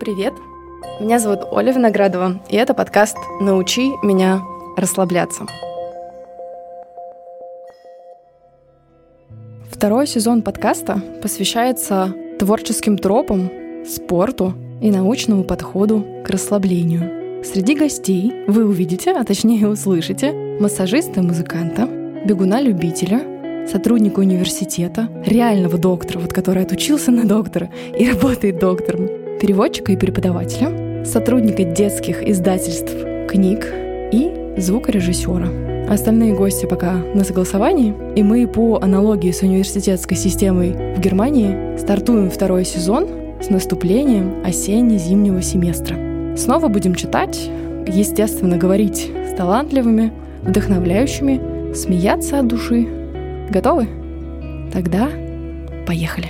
Привет! Меня зовут Оля Виноградова, и это подкаст «Научи меня расслабляться». Второй сезон подкаста посвящается творческим тропам, спорту и научному подходу к расслаблению. Среди гостей вы увидите, а точнее услышите, массажиста и музыканта, бегуна-любителя, сотрудника университета, реального доктора, вот который отучился на доктора и работает доктором, переводчика и преподавателя, сотрудника детских издательств книг и звукорежиссера. Остальные гости пока на согласовании, и мы по аналогии с университетской системой в Германии стартуем второй сезон с наступлением осенне-зимнего семестра. Снова будем читать, естественно, говорить с талантливыми, вдохновляющими, смеяться от души. Готовы? Тогда поехали.